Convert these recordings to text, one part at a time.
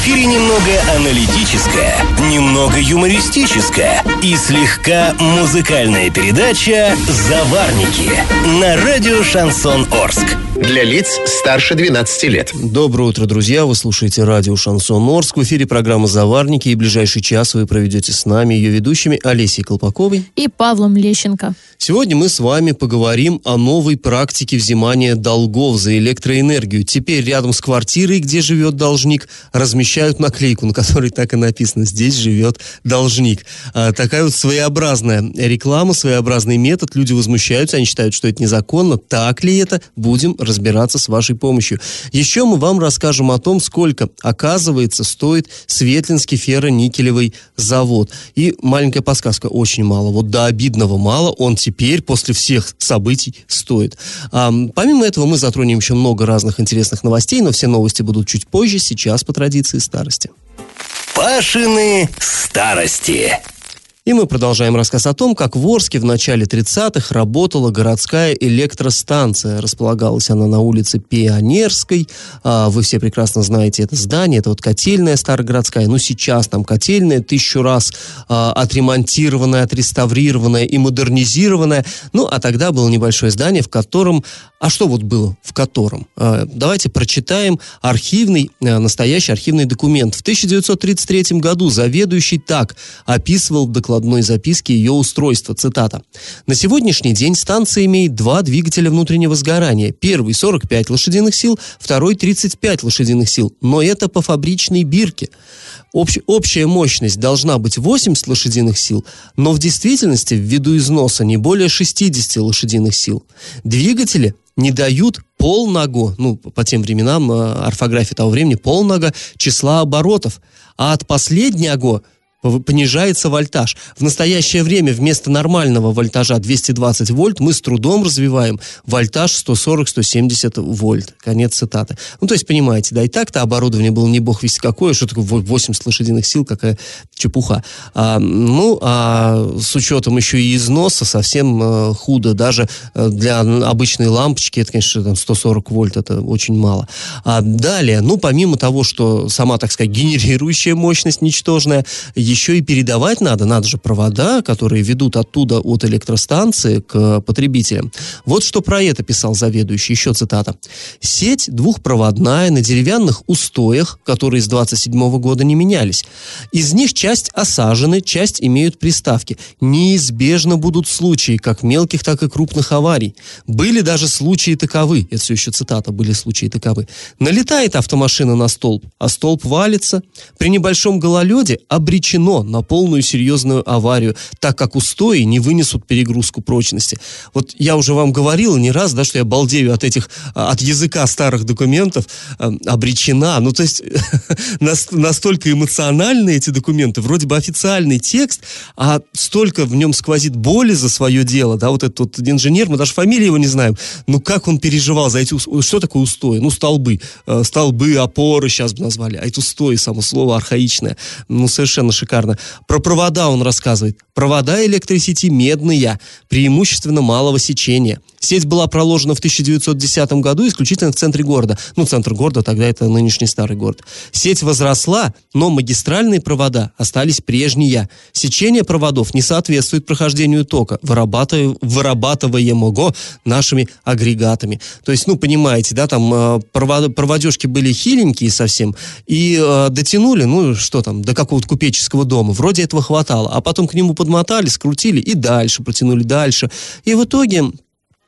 эфире немного аналитическая, немного юмористическая и слегка музыкальная передача «Заварники» на радио «Шансон Орск». Для лиц старше 12 лет. Доброе утро, друзья. Вы слушаете радио «Шансон Орск». В эфире программа «Заварники». И ближайший час вы проведете с нами, ее ведущими Олесей Колпаковой и Павлом Лещенко. Сегодня мы с вами поговорим о новой практике взимания долгов за электроэнергию. Теперь рядом с квартирой, где живет должник, размещают наклейку, на которой так и написано «Здесь живет должник». А, такая вот своеобразная реклама, своеобразный метод. Люди возмущаются, они считают, что это незаконно. Так ли это? Будем разбираться с вашей помощью. Еще мы вам расскажем о том, сколько, оказывается, стоит Светлинский ферроникелевый завод. И маленькая подсказка, очень мало. Вот до обидного мало. Он теперь после всех событий, стоит. А, помимо этого, мы затронем еще много разных интересных новостей, но все новости будут чуть позже, сейчас по традиции старости. Пашины старости. И мы продолжаем рассказ о том, как в Орске в начале 30-х работала городская электростанция. Располагалась она на улице Пионерской. А, вы все прекрасно знаете это здание. Это вот котельная старогородская. Ну, сейчас там котельная тысячу раз а, отремонтированная, отреставрированная и модернизированная. Ну, а тогда было небольшое здание, в котором... А что вот было в котором? А, давайте прочитаем архивный, настоящий архивный документ. В 1933 году заведующий так описывал доклад докладной записке ее устройства. Цитата. «На сегодняшний день станция имеет два двигателя внутреннего сгорания. Первый 45 лошадиных сил, второй 35 лошадиных сил. Но это по фабричной бирке. Общ, общая мощность должна быть 80 лошадиных сил, но в действительности ввиду износа не более 60 лошадиных сил. Двигатели не дают полного, ну, по тем временам, э, орфографии того времени, полного числа оборотов, а от последнего понижается вольтаж. В настоящее время вместо нормального вольтажа 220 вольт мы с трудом развиваем вольтаж 140-170 вольт. Конец цитаты. Ну, то есть, понимаете, да, и так-то оборудование было не бог весь какое, что такое 80 лошадиных сил, какая чепуха. А, ну, а с учетом еще и износа совсем э, худо. Даже э, для обычной лампочки, это, конечно, там 140 вольт, это очень мало. А далее, ну, помимо того, что сама, так сказать, генерирующая мощность ничтожная, еще и передавать надо, надо же провода, которые ведут оттуда от электростанции к потребителям. Вот что про это писал заведующий, еще цитата. Сеть двухпроводная на деревянных устоях, которые с 27 года не менялись. Из них часть осажены, часть имеют приставки. Неизбежно будут случаи, как мелких, так и крупных аварий. Были даже случаи таковы, это все еще цитата, были случаи таковы. Налетает автомашина на столб, а столб валится. При небольшом гололеде обречена обречено на полную серьезную аварию, так как устои не вынесут перегрузку прочности. Вот я уже вам говорил не раз, да, что я балдею от этих, а, от языка старых документов, э, обречена. Ну, то есть настолько эмоциональны эти документы, вроде бы официальный текст, а столько в нем сквозит боли за свое дело, да, вот этот вот инженер, мы даже фамилии его не знаем, ну, как он переживал за эти, что такое устои? Ну, столбы, э, столбы, опоры сейчас бы назвали, а это устои, само слово архаичное, ну, совершенно шикарно шикарно. Про провода он рассказывает. Провода электросети медные, преимущественно малого сечения. Сеть была проложена в 1910 году исключительно в центре города. Ну, центр города тогда это нынешний старый город. Сеть возросла, но магистральные провода остались прежние. Сечение проводов не соответствует прохождению тока, вырабатываемого нашими агрегатами. То есть, ну, понимаете, да, там э, проводежки были хиленькие совсем, и э, дотянули, ну, что там, до какого-то купеческого дома. Вроде этого хватало. А потом к нему подмотали, скрутили и дальше, протянули дальше. И в итоге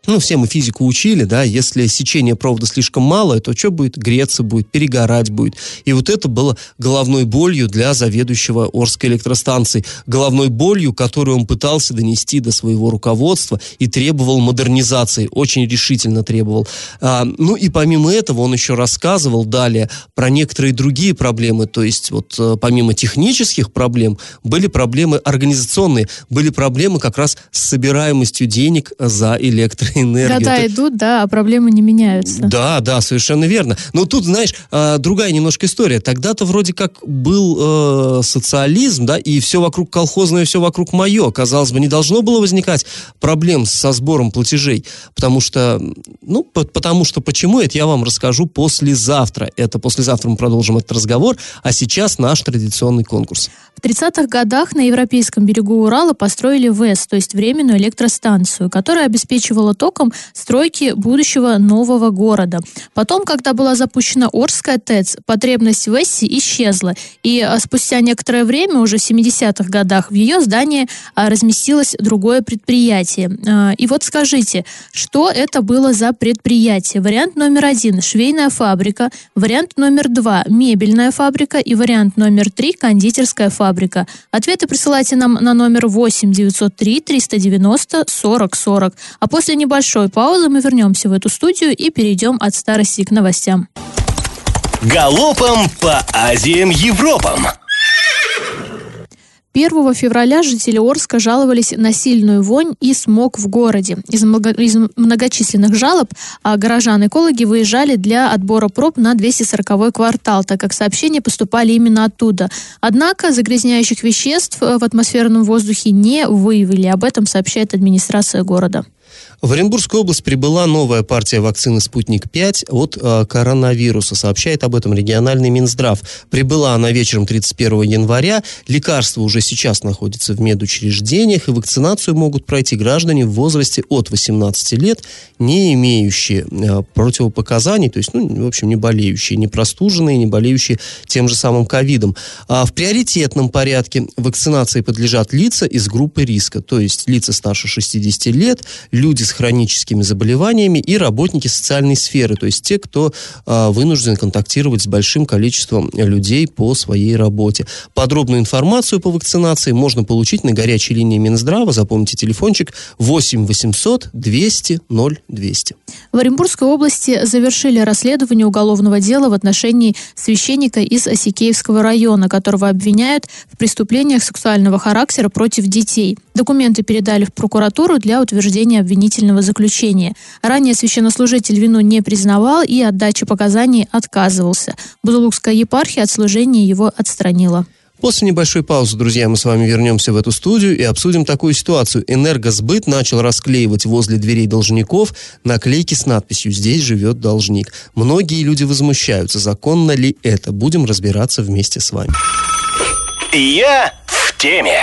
ну, все мы физику учили, да, если сечение провода слишком малое, то что будет? Греться будет, перегорать будет. И вот это было головной болью для заведующего Орской электростанции. Головной болью, которую он пытался донести до своего руководства и требовал модернизации, очень решительно требовал. А, ну и помимо этого он еще рассказывал далее про некоторые другие проблемы, то есть вот э, помимо технических проблем были проблемы организационные, были проблемы как раз с собираемостью денег за электро электроэнергию. Года Это- идут, да, а проблемы не меняются. Да, да, совершенно верно. Но тут, знаешь, а, другая немножко история. Тогда-то вроде как был э, социализм, да, и все вокруг колхозное, все вокруг мое. Казалось бы, не должно было возникать проблем со сбором платежей. Потому что, ну, по- потому что почему, это я вам расскажу послезавтра. Это послезавтра мы продолжим этот разговор, а сейчас наш традиционный конкурс. В 30-х годах на европейском берегу Урала построили ВЭС, то есть временную электростанцию, которая обеспечивала током стройки будущего нового города. Потом, когда была запущена Орская ТЭЦ, потребность в ВЭСе исчезла. И а, спустя некоторое время, уже в 70-х годах, в ее здании а, разместилось другое предприятие. А, И вот скажите, что это было за предприятие? Вариант номер один – швейная фабрика, вариант номер два – мебельная фабрика и вариант номер три – кондитерская фабрика. Ответы присылайте нам на номер 8 903 390 40 40. А после небольшой паузы мы вернемся в эту студию и перейдем от старости к новостям. Галопом по Азиям Европам. 1 февраля жители Орска жаловались на сильную вонь и смог в городе. Из, много- из многочисленных жалоб а, горожан-экологи выезжали для отбора проб на 240 квартал, так как сообщения поступали именно оттуда. Однако загрязняющих веществ э, в атмосферном воздухе не выявили. Об этом сообщает администрация города. В Оренбургскую область прибыла новая партия вакцины «Спутник-5» от э, коронавируса. Сообщает об этом региональный Минздрав. Прибыла она вечером 31 января. Лекарство уже сейчас находится в медучреждениях, и вакцинацию могут пройти граждане в возрасте от 18 лет, не имеющие э, противопоказаний, то есть, ну, в общем, не болеющие, не простуженные, не болеющие тем же самым ковидом. А в приоритетном порядке вакцинации подлежат лица из группы риска, то есть лица старше 60 лет, люди с хроническими заболеваниями и работники социальной сферы, то есть те, кто а, вынужден контактировать с большим количеством людей по своей работе. Подробную информацию по вакцинации можно получить на горячей линии Минздрава. Запомните телефончик 8 800 200 0200. В Оренбургской области завершили расследование уголовного дела в отношении священника из Осикеевского района, которого обвиняют в преступлениях сексуального характера против детей. Документы передали в прокуратуру для утверждения обвинительного заключения. Ранее священнослужитель вину не признавал и от дачи показаний отказывался. Бузулукская епархия от служения его отстранила. После небольшой паузы, друзья, мы с вами вернемся в эту студию и обсудим такую ситуацию. Энергосбыт начал расклеивать возле дверей должников наклейки с надписью «Здесь живет должник». Многие люди возмущаются, законно ли это. Будем разбираться вместе с вами. Я в теме.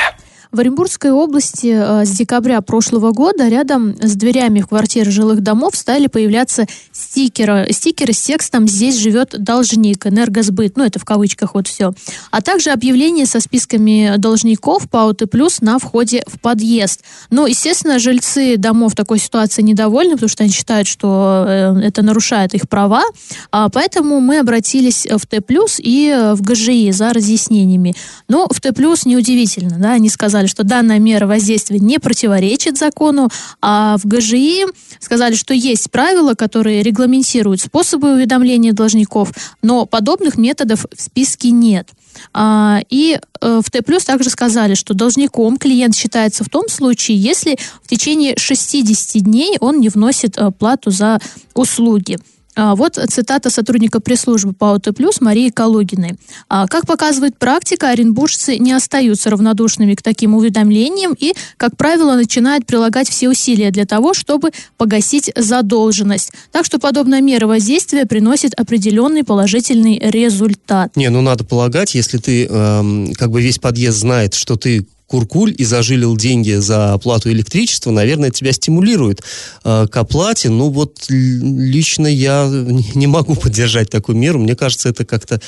В Оренбургской области э, с декабря прошлого года рядом с дверями в квартиры жилых домов стали появляться стикеры, стикеры с текстом «Здесь живет должник, энергосбыт», ну это в кавычках вот все, а также объявления со списками должников по АУТ плюс на входе в подъезд. Ну, естественно, жильцы домов такой ситуации недовольны, потому что они считают, что э, это нарушает их права, а, поэтому мы обратились в Т и э, в ГЖИ за разъяснениями. Но в Т неудивительно, да, они сказали, что данная мера воздействия не противоречит закону, а в ГЖИ сказали, что есть правила, которые регламентируют способы уведомления должников, но подобных методов в списке нет. А, И э, в Т также сказали, что должником клиент считается в том случае, если в течение 60 дней он не вносит э, плату за услуги. А, Вот цитата сотрудника пресс-службы по АОТ+, Марии Калугиной. А, Как показывает практика, оренбуржцы не остаются равнодушными к таким уведомлениям и, как правило, начинают прилагать все усилия для того, чтобы погасить задолженность. Так что подобная мера воздействия приносит определенный положительный результат. Не, ну надо полагать, если ты, эм, как бы весь подъезд знает, что ты куркуль и зажилил деньги за оплату электричества, наверное, тебя стимулирует э, к оплате. Ну вот лично я не могу поддержать такую меру. Мне кажется, это как-то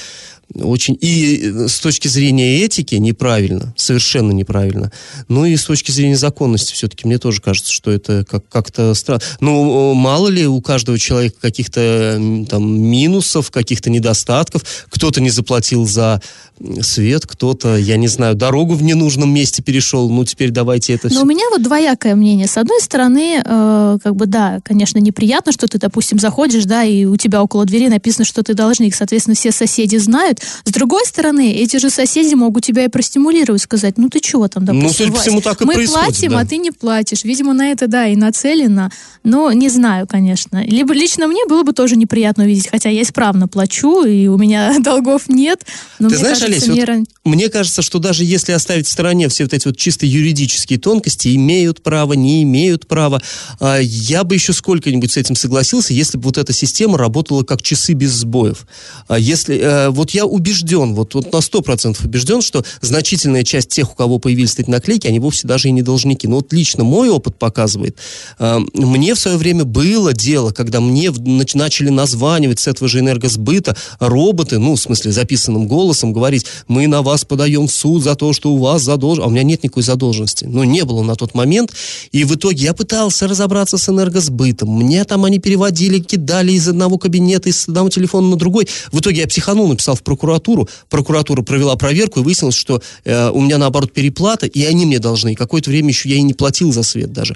очень... И э, с точки зрения этики неправильно, совершенно неправильно. Ну и с точки зрения законности все-таки мне тоже кажется, что это как- как-то странно. Ну, мало ли у каждого человека каких-то там минусов, каких-то недостатков. Кто-то не заплатил за свет, кто-то, я не знаю, дорогу в ненужном месте перешел. Ну, теперь давайте это Но все... у меня вот двоякое мнение. С одной стороны, э, как бы да, конечно, неприятно, что ты, допустим, заходишь, да, и у тебя около двери написано, что ты должник. Соответственно, все соседи знают, С другой стороны, эти же соседи могут тебя и простимулировать, сказать, ну ты чего там, допустим, Ну, судя по всему, так и мы платим, да. а ты не платишь. Видимо, на это, да, и нацелено. Но не знаю, конечно. Либо лично мне было бы тоже неприятно увидеть, хотя я исправно плачу, и у меня долгов нет. Но Ты мне знаешь, кажется, Олесь, вот мера- мне кажется, что даже если оставить в стороне все вот эти вот чисто юридические тонкости, имеют право, не имеют права, а, я бы еще сколько-нибудь с этим согласился, если бы вот эта система работала как часы без сбоев. А Если, э, вот я убежден, вот, вот на 100% убежден, что значительная часть тех, у кого появились эти наклейки, они вовсе даже и не должники. Но вот лично мой опыт показывает, э, мне в свое время было дело, когда мне начали названивать с этого же энергосбыта роботы, ну, в смысле, записанным голосом, говорить, мы на вас подаем в суд за то, что у вас задолженность. А у меня нет никакой задолженности. Ну, не было на тот момент. И в итоге я пытался разобраться с энергосбытом. Мне там они переводили, кидали из одного кабинета, из одного телефона на другой. В итоге я психанул, написал в прокуратуру. Прокуратура провела проверку и выяснилось, что э, у меня, наоборот, переплата, и они мне должны. И какое-то время еще я и не платил за свет даже.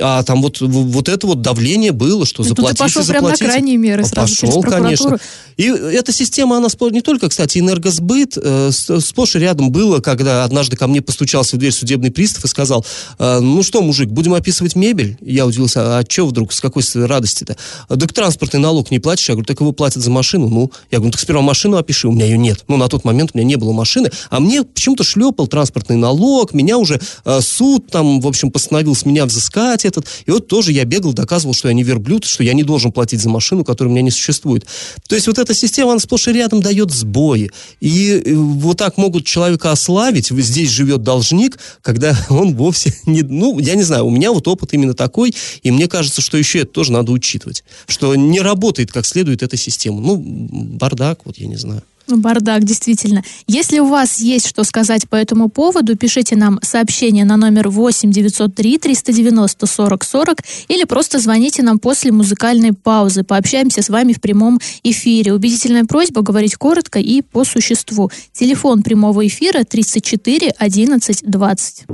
А там вот, вот это вот давление было, что Ну, тут ты заплатите, пошел прям на заплатите. крайние меры сразу Пошел, конечно. И эта система, она не только, кстати, энергосбыт, э, сплошь и рядом было, когда однажды ко мне постучался в дверь судебный пристав и сказал, «Э, ну что, мужик, будем описывать мебель? Я удивился, а что вдруг, с какой радости-то? Так транспортный налог не платишь? Я говорю, так его платят за машину. Ну, я говорю, так сперва машину опиши, у меня ее нет. Ну, на тот момент у меня не было машины, а мне почему-то шлепал транспортный налог, меня уже э, суд там, в общем, постановил с меня взыскать этот. И вот тоже я бегал, доказывал, что я не верблюд, что я не должен платить за машину, которая у меня не существует. То есть вот эта система, она сплошь и рядом дает сбои. И э, вот так могут человека ославить, здесь живет должник, когда он вовсе не... Ну, я не знаю, у меня вот опыт именно такой, и мне кажется, что еще это тоже надо учитывать, что не работает как следует эта система. Ну, бардак, вот я не знаю. Ну, Бардак, действительно. Если у вас есть что сказать по этому поводу, пишите нам сообщение на номер 8 903 390 40 40 или просто звоните нам после музыкальной паузы. Пообщаемся с вами в прямом эфире. Убедительная просьба говорить коротко и по существу. Телефон прямого эфира 34 11 20.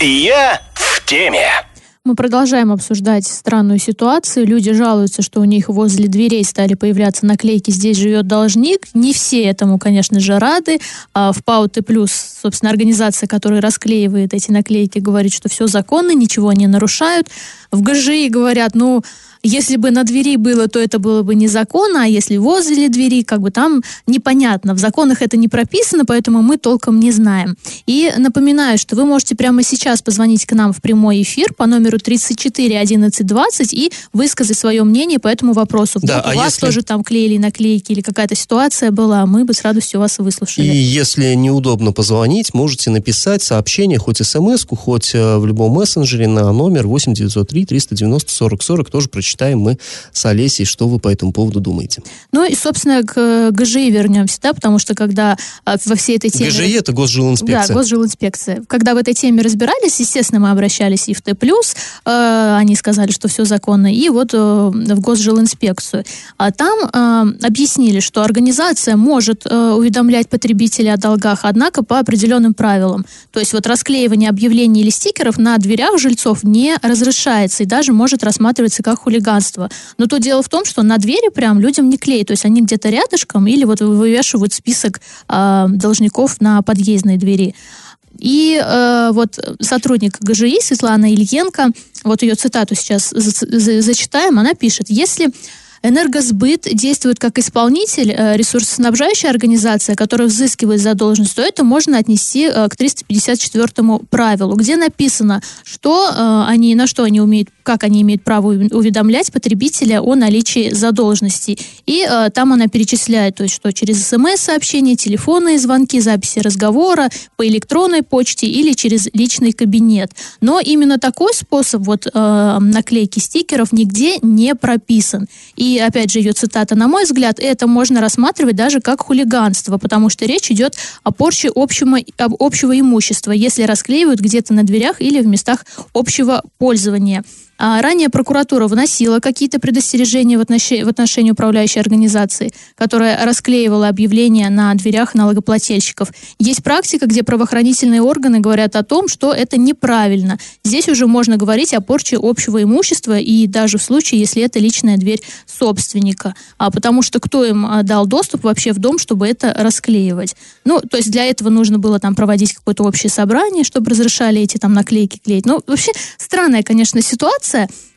Я в теме. Мы продолжаем обсуждать странную ситуацию. Люди жалуются, что у них возле дверей стали появляться наклейки «Здесь живет должник». Не все этому, конечно же, рады. А в ПАУ Т+, собственно, организация, которая расклеивает эти наклейки, говорит, что все законно, ничего не нарушают. В ГЖИ говорят, ну, если бы на двери было, то это было бы незаконно, а если возле двери, как бы там непонятно. В законах это не прописано, поэтому мы толком не знаем. И напоминаю, что вы можете прямо сейчас позвонить к нам в прямой эфир по номеру 34 11 20 и высказать свое мнение по этому вопросу. Вдруг Да, а у вас если- тоже там клеили наклейки или какая-то ситуация была, мы бы с радостью вас И выслушали. если неудобно позвонить, можете написать сообщение, хоть смс хоть э, в любом мессенджере на номер 8 903 390 40 40. Тоже прочитаем мы с Олесей, что вы по этому поводу думаете. Ну и, собственно, к э, ГЖИ вернемся, да, потому что когда а, во всей этой теме... ГЖИ – это госжилинспекция. Да, госжилинспекция. Когда в этой теме разбирались, естественно, мы обращались и в Т+, э, они сказали, что все законно, и вот э, в госжилинспекцию. А там э, объяснили, что организация может э, уведомлять потребителей о долгах, однако по определенным правилам. То есть вот расклеивание объявлений или стикеров на дверях жильцов не разрешается и даже может рассматриваться как хулиганство. Но то дело в том, что на двери прям людям не клеят, то есть они где-то рядышком или вот вывешивают список э, должников на подъездной двери. И э, вот сотрудник ГЖИ Светлана Ильенко, вот ее цитату сейчас за- за- зачитаем, она пишет, если Энергосбыт действует как исполнитель, э, ресурсоснабжающая организация, которая взыскивает задолженность, то это можно отнести э, к 354 правилу, где написано, что э, они, на что они умеют, как они имеют право уведомлять потребителя о наличии задолженности. И там она перечисляет, то есть, что через смс-сообщения, телефонные звонки, записи разговора, по электронной почте или через личный кабинет. Но именно такой способ вот наклейки стикеров нигде не прописан. И опять же ее цитата, на мой взгляд, это можно рассматривать даже как хулиганство, потому что речь идет о порче общего, об- общего имущества, если расклеивают где-то на дверях или в местах общего пользования. А ранее прокуратура вносила какие-то предостережения в отношении, в отношении управляющей организации, которая расклеивала объявления на дверях налогоплательщиков. Есть практика, где правоохранительные органы говорят о том, что это неправильно. Здесь уже можно говорить о порче общего имущества и даже в случае, если это личная дверь собственника. А потому что кто им а, дал доступ вообще в дом, чтобы это расклеивать? Ну, то есть для этого нужно было там проводить какое-то общее собрание, чтобы разрешали эти там наклейки клеить. Ну, вообще странная, конечно, ситуация.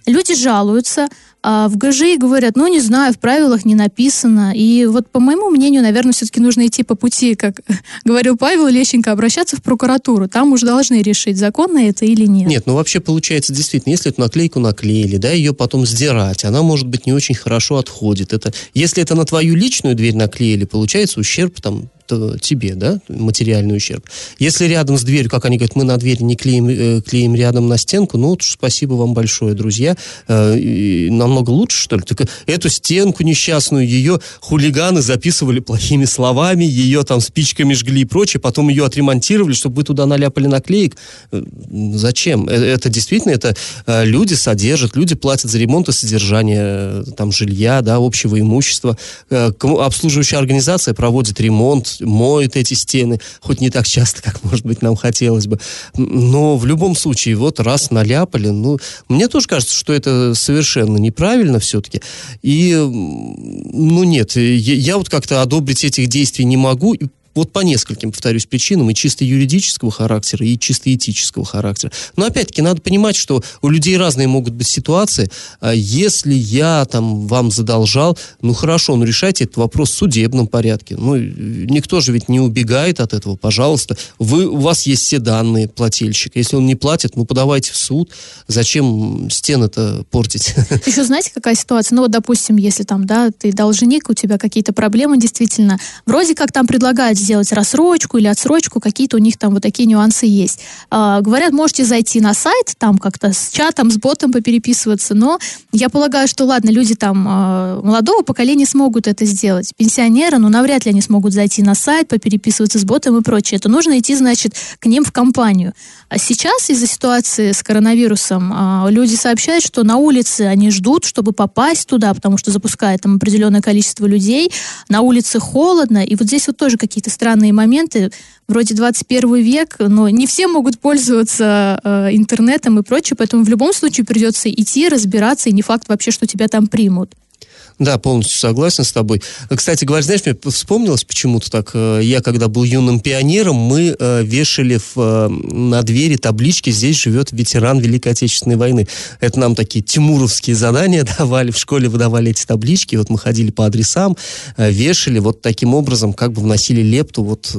Люди жалуются, а в ГЖИ говорят, ну, не знаю, в правилах не написано. И вот, по моему мнению, наверное, все-таки нужно идти по пути, как говорил Павел Лещенко, обращаться в прокуратуру. Там уж должны решить, законно это или нет. Нет, ну вообще получается действительно, если эту наклейку наклеили, да, ее потом сдирать, она, может быть, не очень хорошо отходит. Это, если это на твою личную дверь наклеили, получается ущерб там тебе, да, материальный ущерб. Если рядом с дверью, как они говорят, мы на дверь не клеим, э, клеим рядом на стенку, ну вот спасибо вам большое, друзья. Э, намного лучше, что ли? Так эту стенку несчастную, ее хулиганы записывали плохими словами, ее там спичками жгли и прочее, потом ее отремонтировали, чтобы вы туда наляпали наклеек. Э, зачем? Э, это действительно, это э, люди содержат, люди платят за ремонт и содержание там жилья, да, общего имущества. Обслуживающая организация проводит ремонт, моет эти стены, хоть не так часто, как, может быть, нам хотелось бы. Но в любом случае, вот раз наляпали, ну, мне тоже кажется, что это совершенно неправильно все-таки. И, ну, нет, я, я вот как-то одобрить этих действий не могу, вот по нескольким, повторюсь, причинам, и чисто юридического характера, и чисто этического характера. Но опять-таки надо понимать, что у людей разные могут быть ситуации. А если я там вам задолжал, ну хорошо, ну решайте этот вопрос в судебном порядке. Ну, никто же ведь не убегает от этого, пожалуйста. Вы, у вас есть все данные плательщика. Если он не платит, ну подавайте в суд. Зачем стены-то портить? Еще знаете, какая ситуация? Ну вот, допустим, если там, да, ты должник, у тебя какие-то проблемы действительно, вроде как там предлагают сделать рассрочку или отсрочку, какие-то у них там вот такие нюансы есть. А, говорят, можете зайти на сайт, там как-то с чатом, с ботом попереписываться, но я полагаю, что ладно, люди там а, молодого поколения смогут это сделать. Пенсионеры, ну, навряд ли они смогут зайти на сайт, попереписываться с ботом и прочее. Это нужно идти, значит, к ним в компанию. А сейчас из-за ситуации с коронавирусом а, люди сообщают, что на улице они ждут, чтобы попасть туда, потому что запускает там определенное количество людей. На улице холодно, и вот здесь вот тоже какие-то странные моменты. Вроде 21 век, но не все могут пользоваться э, интернетом и прочее, поэтому в любом случае придется идти, разбираться, и не факт вообще, что тебя там примут. Да, полностью согласен с тобой. Кстати говоря, знаешь, мне вспомнилось почему-то так. Э, я, когда был юным пионером, мы э, вешали в, э, на двери таблички «Здесь живет ветеран Великой Отечественной войны». Это нам такие тимуровские задания давали. В школе выдавали эти таблички. Вот мы ходили по адресам, вешали. Вот таким образом как бы вносили лепту вот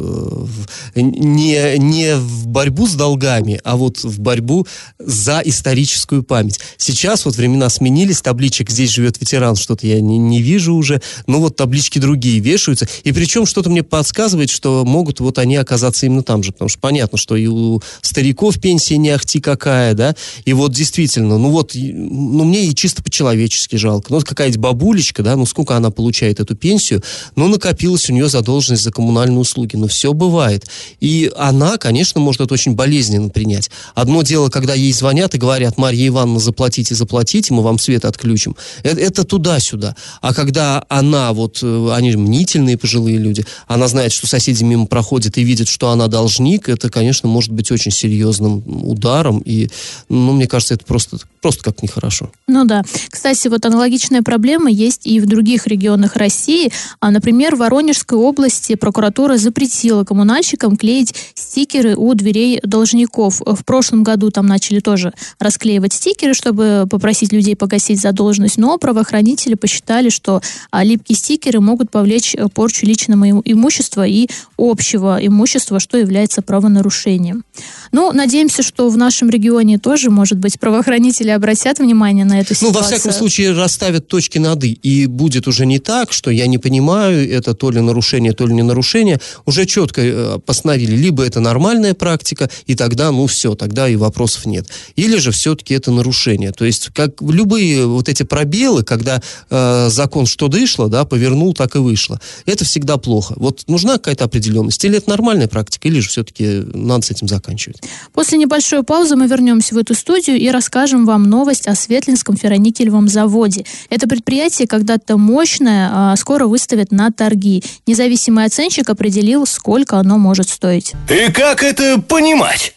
не, не в борьбу с долгами, а вот в борьбу за историческую память. Сейчас вот времена сменились, табличек «Здесь живет ветеран» что-то я не, не вижу уже, но вот таблички другие вешаются, и причем что-то мне подсказывает, что могут вот они оказаться именно там же, потому что понятно, что и у стариков пенсия не ахти какая, да, и вот действительно, ну вот, ну мне и чисто по-человечески жалко, ну вот какая-нибудь бабулечка, да, ну сколько она получает эту пенсию, ну накопилась у нее задолженность за коммунальные услуги, ну все бывает, и она, конечно, может это очень болезненно принять. Одно дело, когда ей звонят и говорят, Марья Ивановна, заплатите, заплатите, мы вам свет отключим, это, это туда-сюда. А когда она, вот, э, они мнительные пожилые люди, она знает, что соседи мимо проходят и видят, что она должник, это, конечно, может быть очень серьезным ударом. И, ну, мне кажется, это просто, просто как нехорошо. Ну да. Кстати, вот аналогичная проблема есть и в других регионах России. А, например, в Воронежской области прокуратура запретила коммунальщикам клеить стикеры у дверей должников. В прошлом году там начали тоже расклеивать стикеры, чтобы попросить людей погасить задолженность, но правоохранители посчитали, считали, что а, липкие стикеры могут повлечь э, порчу личного имущества и общего имущества, что является правонарушением. Ну, надеемся, что в нашем регионе тоже, может быть, правоохранители обратят внимание на эту ситуацию. Ну, во всяком случае, расставят точки над «и». И будет уже не так, что я не понимаю, это то ли нарушение, то ли не нарушение. Уже четко э, постановили, либо это нормальная практика, и тогда, ну, все, тогда и вопросов нет. Или же все-таки это нарушение. То есть, как любые вот эти пробелы, когда э, э, закон что дышло, да, повернул, так и вышло. Это всегда плохо. Вот нужна какая-то определенность, или это нормальная практика, или же все-таки надо с этим заканчивать. После небольшой паузы мы вернемся в эту студию и расскажем вам новость о Светлинском ферроникелевом заводе. Это предприятие когда-то мощное, а скоро выставят на торги. Независимый оценщик определил, сколько оно может стоить. И как это понимать?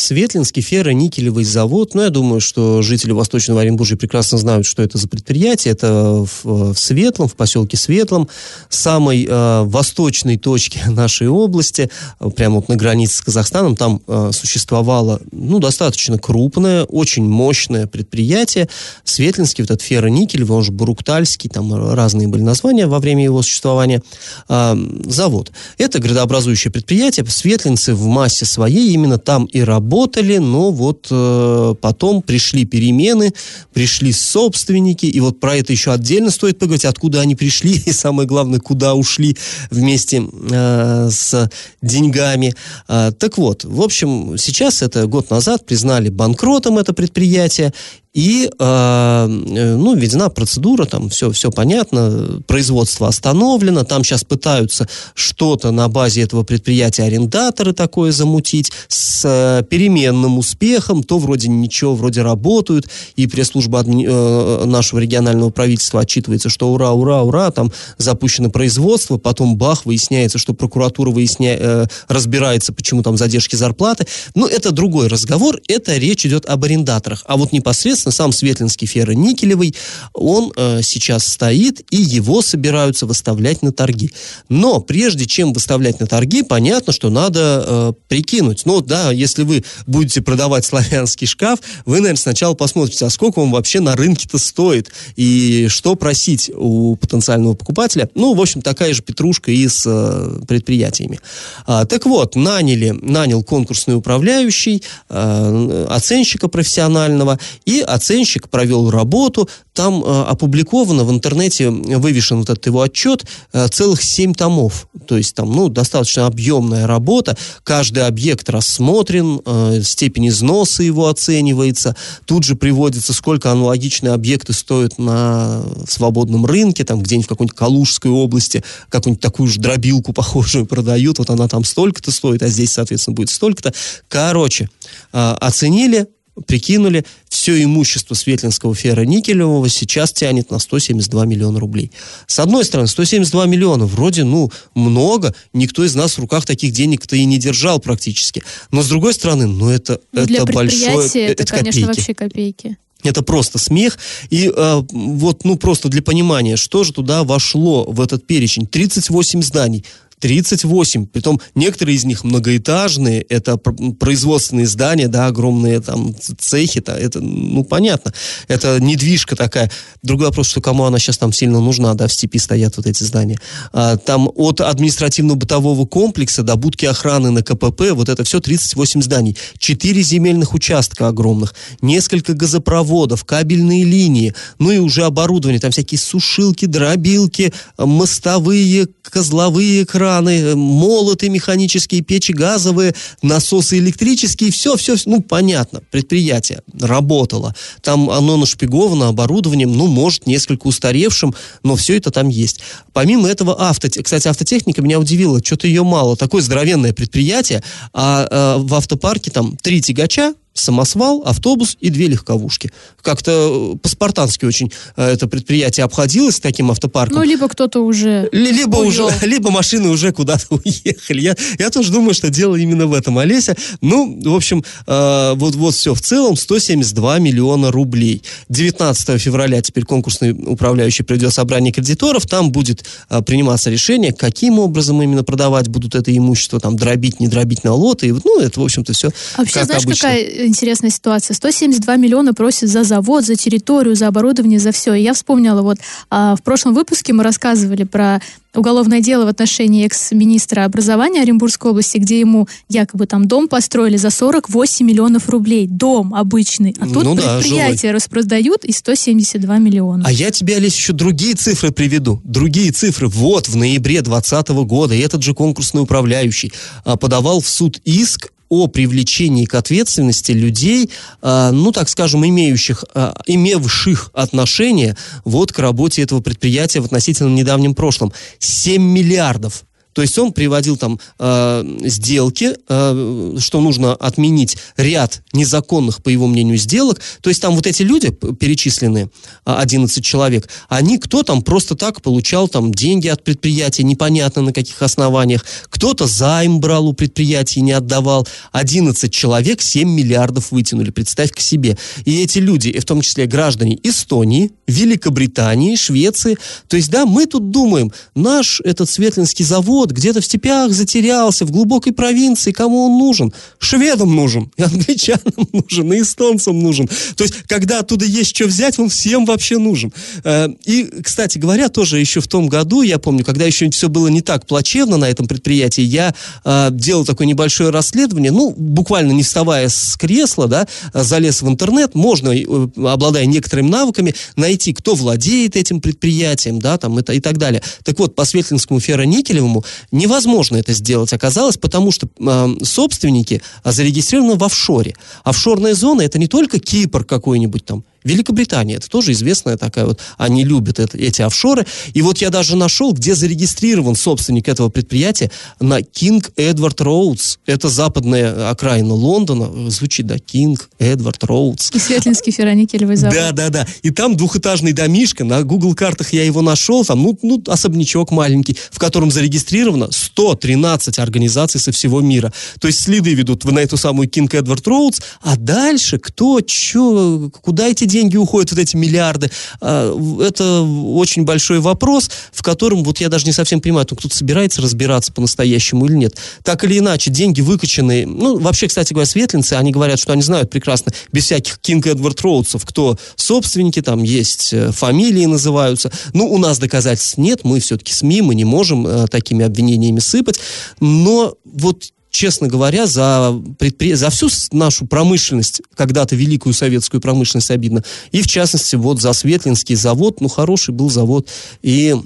Светлинский ферро-никелевый завод. Ну, я думаю, что жители Восточного Оренбуржья прекрасно знают, что это за предприятие. Это в, в Светлом, в поселке Светлом, самой э, восточной точке нашей области, прямо вот на границе с Казахстаном. Там э, существовало, ну, достаточно крупное, очень мощное предприятие. Светлинский, вот этот ферро-никелевый, он же Буруктальский, там разные были названия во время его существования, э, завод. Это градообразующее предприятие. Светлинцы в массе своей именно там и работают работали, но вот э, потом пришли перемены, пришли собственники, и вот про это еще отдельно стоит поговорить, откуда они пришли, и самое главное, куда ушли вместе э, с деньгами. Э, так вот, в общем, сейчас это год назад признали банкротом это предприятие, и, а, э, ну, введена процедура, там все, все понятно, производство остановлено, там сейчас пытаются что-то на базе этого предприятия арендаторы такое замутить с э, переменным успехом, то вроде ничего, вроде работают, и пресс-служба э, нашего регионального правительства отчитывается, что ура, ура, ура, там запущено производство, потом бах, выясняется, что прокуратура выясня... Э, разбирается, почему там задержки зарплаты. Но это другой разговор, это речь идет об арендаторах. А вот непосредственно Соответственно, сам Светлинский ферроникелевый, он э, сейчас стоит, и его собираются выставлять на торги. Но прежде чем выставлять на торги, понятно, что надо э, прикинуть. Ну, да, если вы будете продавать славянский шкаф, вы, наверное, сначала посмотрите, а сколько он вообще на рынке-то стоит, и что просить у потенциального покупателя. Ну, в общем, такая же петрушка и с э, предприятиями. А, так вот, наняли, нанял конкурсный управляющий, э, оценщика профессионального, и оценщик провел работу, там э, опубликовано в интернете, вывешен вот этот его отчет, э, целых семь томов. То есть там, ну, достаточно объемная работа, каждый объект рассмотрен, э, степень износа его оценивается, тут же приводится, сколько аналогичные объекты стоят на свободном рынке, там где-нибудь в какой-нибудь Калужской области, какую-нибудь такую же дробилку похожую продают, вот она там столько-то стоит, а здесь, соответственно, будет столько-то. Короче, оценили, прикинули, все имущество Светлинского ферроникелевого сейчас тянет на 172 миллиона рублей. С одной стороны, 172 миллиона, вроде, ну, много, никто из нас в руках таких денег-то и не держал практически. Но с другой стороны, ну, это, ну, это большое... это, это, конечно, копейки. вообще копейки. Это просто смех. И э, вот, ну, просто для понимания, что же туда вошло в этот перечень. 38 зданий. 38. Притом некоторые из них многоэтажные, это производственные здания, да, огромные там цехи, это, это ну, понятно. Это недвижка такая. Другой вопрос, что кому она сейчас там сильно нужна, да, в степи стоят вот эти здания. А, там от административно-бытового комплекса до будки охраны на КПП, вот это все 38 зданий. Четыре земельных участка огромных, несколько газопроводов, кабельные линии, ну и уже оборудование, там всякие сушилки, дробилки, мостовые, козловые краны, краны, молоты механические, печи газовые, насосы электрические, все, все, все, ну, понятно, предприятие работало. Там оно нашпиговано оборудованием, ну, может, несколько устаревшим, но все это там есть. Помимо этого, авто, кстати, автотехника меня удивила, что-то ее мало. Такое здоровенное предприятие, а, а в автопарке там три тягача, самосвал, автобус и две легковушки. Как-то э, по-спартански очень э, это предприятие обходилось с таким автопарком. Ну, либо кто-то уже Либо уже, либо машины уже куда-то уехали. Я, я тоже думаю, что дело именно в этом, Олеся. Ну, в общем, э, вот, вот все. В целом 172 миллиона рублей. 19 февраля теперь конкурсный управляющий проведет собрание кредиторов. Там будет э, приниматься решение, каким образом именно продавать будут это имущество, там, дробить, не дробить на лоты. И, ну, это, в общем-то, все а вообще, как знаешь, обычно. какая интересная ситуация. 172 миллиона просят за завод, за территорию, за оборудование, за все. И я вспомнила, вот а, в прошлом выпуске мы рассказывали про уголовное дело в отношении экс-министра образования Оренбургской области, где ему якобы там дом построили за 48 миллионов рублей. Дом обычный. А тут ну, предприятия да, распродают и 172 миллиона. А я тебе, Олесь, еще другие цифры приведу. Другие цифры. Вот в ноябре 2020 года этот же конкурсный управляющий а, подавал в суд иск о привлечении к ответственности людей, э, ну, так скажем, имеющих, э, имевших отношение вот к работе этого предприятия в относительно недавнем прошлом. 7 миллиардов то есть он приводил там э, сделки, э, что нужно отменить ряд незаконных, по его мнению, сделок. То есть там вот эти люди, перечисленные, 11 человек, они кто там просто так получал там деньги от предприятия, непонятно на каких основаниях. Кто-то займ брал у предприятия и не отдавал. 11 человек 7 миллиардов вытянули, представь к себе. И эти люди, в том числе граждане Эстонии, Великобритании, Швеции. То есть, да, мы тут думаем, наш этот Светлинский завод вот где-то в степях затерялся, в глубокой провинции, кому он нужен? Шведам нужен, и англичанам нужен, и эстонцам нужен. То есть, когда оттуда есть что взять, он всем вообще нужен. Э, и, кстати говоря, тоже еще в том году, я помню, когда еще все было не так плачевно на этом предприятии, я э, делал такое небольшое расследование, ну, буквально не вставая с кресла, да, залез в интернет, можно, э, обладая некоторыми навыками, найти, кто владеет этим предприятием, да, там, и, и так далее. Так вот, по Светлинскому ферроникелевому Невозможно это сделать оказалось, потому что э, собственники зарегистрированы в офшоре. Офшорная зона это не только Кипр какой-нибудь там, Великобритания, это тоже известная такая вот, они любят это, эти офшоры. И вот я даже нашел, где зарегистрирован собственник этого предприятия на King Edward Roads. Это западная окраина Лондона. Звучит, да, King Edward Roads. И Светлинский ферроникелевый завод. Да, да, да. И там двухэтажный домишко, на Google картах я его нашел, там, ну, ну, особнячок маленький, в котором зарегистрировано 113 организаций со всего мира. То есть следы ведут на эту самую King Edward Roads, а дальше кто, что, куда эти деньги уходят, вот эти миллиарды. А, это очень большой вопрос, в котором вот я даже не совсем понимаю, кто-то собирается разбираться по-настоящему или нет. Так или иначе, деньги выкачанные, ну, вообще, кстати говоря, светлинцы, они говорят, что они знают прекрасно, без всяких Кинг Эдвард Роудсов, кто собственники, там есть э, фамилии называются. Ну, у нас доказательств нет, мы все-таки СМИ, мы не можем э, такими обвинениями сыпать, но вот честно говоря, за, предпри... за всю нашу промышленность, когда-то великую советскую промышленность обидно, и в частности вот за Светлинский завод, ну хороший был завод, и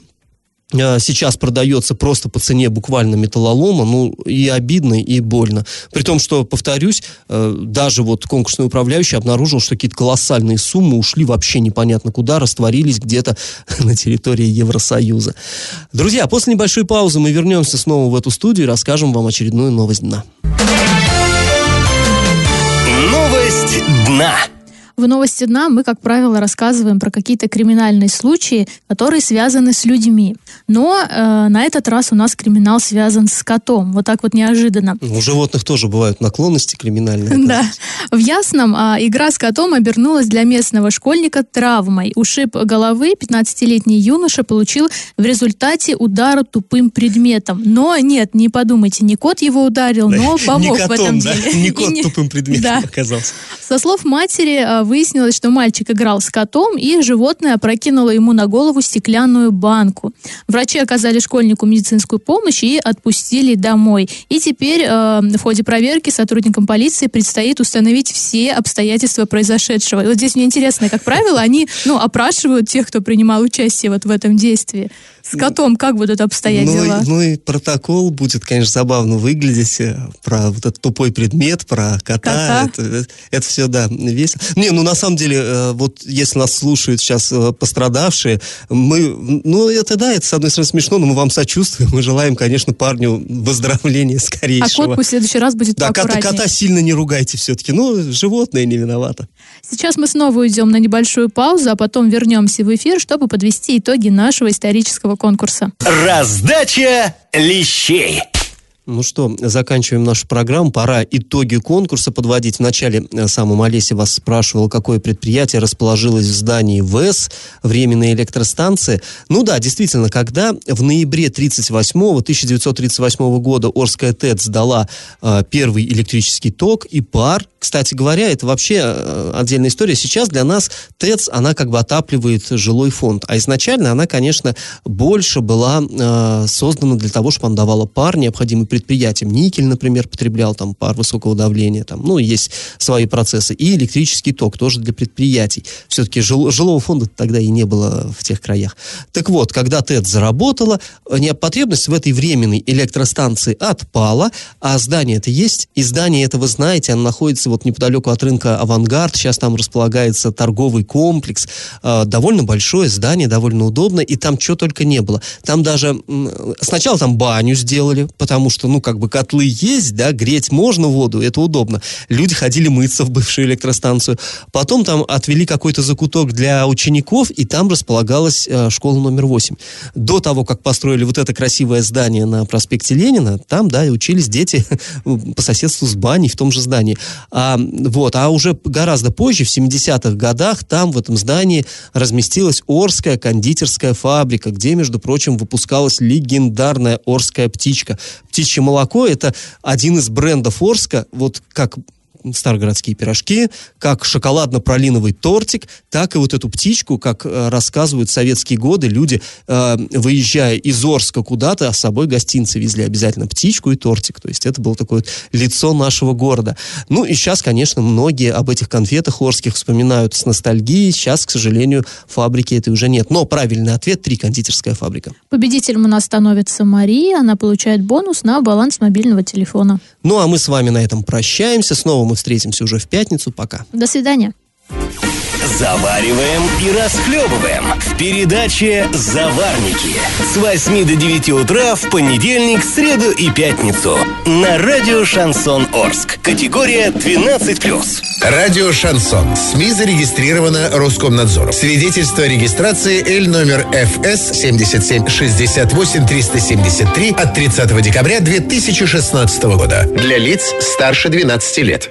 сейчас продается просто по цене буквально металлолома, ну, и обидно, и больно. При том, что, повторюсь, э, даже вот конкурсный управляющий обнаружил, что какие-то колоссальные суммы ушли вообще непонятно куда, растворились где-то на территории Евросоюза. Друзья, после небольшой паузы мы вернемся снова в эту студию и расскажем вам очередную новость дна. Новость дна. В новости дна мы, как правило, рассказываем про какие-то криминальные случаи, которые связаны с людьми. Но э, на этот раз у нас криминал связан с котом. Вот так вот неожиданно. У животных тоже бывают наклонности криминальные. Да. В Ясном а, игра с котом обернулась для местного школьника травмой. Ушиб головы 15-летний юноша получил в результате удара тупым предметом. Но нет, не подумайте, не кот его ударил, но помог котом, в этом да? деле. Не кот тупым предметом да. оказался. Со слов матери, а, выяснилось, что мальчик играл с котом, и животное опрокинуло ему на голову стеклянную банку. Врачи оказали школьнику медицинскую помощь и отпустили домой. И теперь э, в ходе проверки сотрудникам полиции предстоит установить все обстоятельства произошедшего. И вот здесь мне интересно, как правило, они ну, опрашивают тех, кто принимал участие вот в этом действии. С котом как будут обстоять ну, дела? Ну и протокол будет, конечно, забавно выглядеть э, про вот этот тупой предмет, про кота. кота? Это, это, это все, да, весело. Не, ну на самом деле, э, вот если нас слушают сейчас э, пострадавшие, мы, ну это да, это с одной стороны смешно, но мы вам сочувствуем, мы желаем, конечно, парню выздоровления скорейшего. А кот в следующий раз будет Да, кота, кота сильно не ругайте все-таки, ну животное не виновато. Сейчас мы снова уйдем на небольшую паузу, а потом вернемся в эфир, чтобы подвести итоги нашего исторического конкурса. Раздача лещей. Ну что, заканчиваем нашу программу. Пора итоги конкурса подводить. Вначале э, самом Олеся вас спрашивал, какое предприятие расположилось в здании ВЭС, временной электростанции. Ну да, действительно, когда в ноябре 38 1938 года Орская ТЭЦ сдала э, первый электрический ток и пар, кстати говоря, это вообще э, отдельная история. Сейчас для нас ТЭЦ, она как бы отапливает жилой фонд. А изначально она, конечно, больше была э, создана для того, чтобы она давала пар, необходимый предприятиям. Никель, например, потреблял там пар высокого давления, там, ну, есть свои процессы. И электрический ток тоже для предприятий. Все-таки жил, жилого фонда тогда и не было в тех краях. Так вот, когда ТЭД заработала, потребность в этой временной электростанции отпала, а здание это есть, и здание это, вы знаете, оно находится вот неподалеку от рынка «Авангард», сейчас там располагается торговый комплекс, э, довольно большое здание, довольно удобно, и там что только не было. Там даже, сначала там баню сделали, потому что, ну, как бы котлы есть, да, греть можно воду, это удобно. Люди ходили мыться в бывшую электростанцию. Потом там отвели какой-то закуток для учеников, и там располагалась э, школа номер 8. До того, как построили вот это красивое здание на проспекте Ленина, там, да, и учились дети по соседству с баней в том же здании. А, вот, а уже гораздо позже, в 70-х годах, там, в этом здании, разместилась Орская кондитерская фабрика, где, между прочим, выпускалась легендарная Орская птичка. Птичье молоко – это один из брендов Орска, вот как старогородские пирожки, как шоколадно-пролиновый тортик, так и вот эту птичку, как э, рассказывают советские годы, люди, э, выезжая из Орска куда-то, с собой гостинцы везли обязательно птичку и тортик. То есть это было такое вот лицо нашего города. Ну и сейчас, конечно, многие об этих конфетах орских вспоминают с ностальгией. Сейчас, к сожалению, фабрики этой уже нет. Но правильный ответ – три кондитерская фабрика. Победителем у нас становится Мария. Она получает бонус на баланс мобильного телефона. Ну а мы с вами на этом прощаемся. Снова мы встретимся уже в пятницу. Пока. До свидания. Завариваем и расхлебываем в передаче «Заварники» с 8 до 9 утра в понедельник, среду и пятницу на радио «Шансон Орск». Категория 12+. Радио «Шансон». СМИ зарегистрировано Роскомнадзором. Свидетельство о регистрации Л номер ФС 7768 373 от 30 декабря 2016 года. Для лиц старше 12 лет.